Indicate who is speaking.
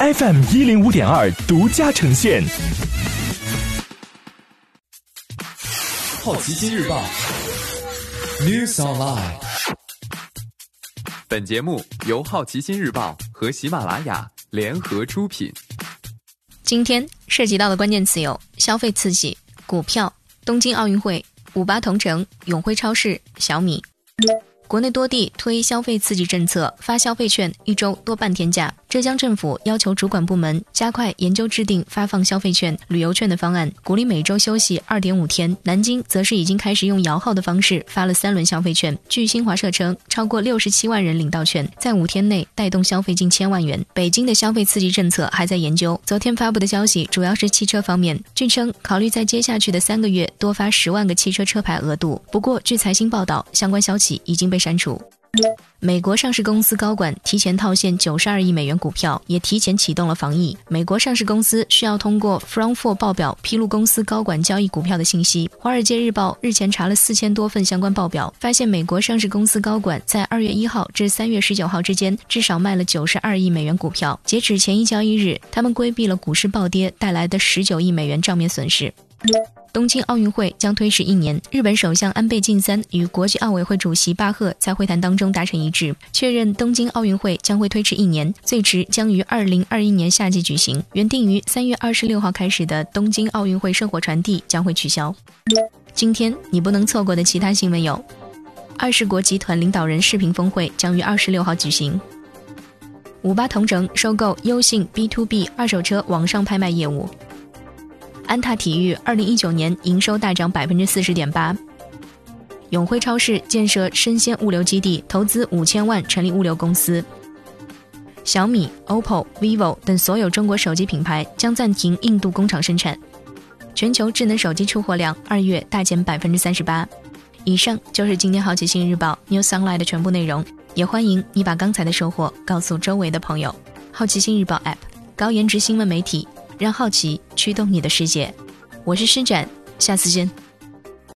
Speaker 1: FM 一零五点二独家呈现。
Speaker 2: 好奇心日报，News Online。
Speaker 3: 本节目由好奇心日报和喜马拉雅联合出品。
Speaker 4: 今天涉及到的关键词有：消费刺激、股票、东京奥运会、五八同城、永辉超市、小米。国内多地推消费刺激政策，发消费券一周多半天假。浙江政府要求主管部门加快研究制定发放消费券、旅游券的方案，鼓励每周休息二点五天。南京则是已经开始用摇号的方式发了三轮消费券。据新华社称，超过六十七万人领到券，在五天内带动消费近千万元。北京的消费刺激政策还在研究，昨天发布的消息主要是汽车方面。据称，考虑在接下去的三个月多发十万个汽车车牌额度。不过，据财新报道，相关消息已经被。删除。美国上市公司高管提前套现九十二亿美元股票，也提前启动了防疫。美国上市公司需要通过 From FOR 报表披露公司高管交易股票的信息。华尔街日报日前查了四千多份相关报表，发现美国上市公司高管在二月一号至三月十九号之间至少卖了九十二亿美元股票。截止前一交易日，他们规避了股市暴跌带来的十九亿美元账面损失。东京奥运会将推迟一年。日本首相安倍晋三与国际奥委会主席巴赫在会谈当中达成一致，确认东京奥运会将会推迟一年，最迟将于二零二一年夏季举行。原定于三月二十六号开始的东京奥运会圣火传递将会取消。今天你不能错过的其他新闻有：二十国集团领导人视频峰会将于二十六号举行；五八同城收购优信 B to B 二手车网上拍卖业务。安踏体育二零一九年营收大涨百分之四十点八。永辉超市建设生鲜物流基地，投资五千万成立物流公司。小米、OPPO、vivo 等所有中国手机品牌将暂停印度工厂生产。全球智能手机出货量二月大减百分之三十八。以上就是今天好奇心日报 New Sunlight 的全部内容，也欢迎你把刚才的收获告诉周围的朋友。好奇心日报 App，高颜值新闻媒体。让好奇驱动你的世界，我是施展，下次见。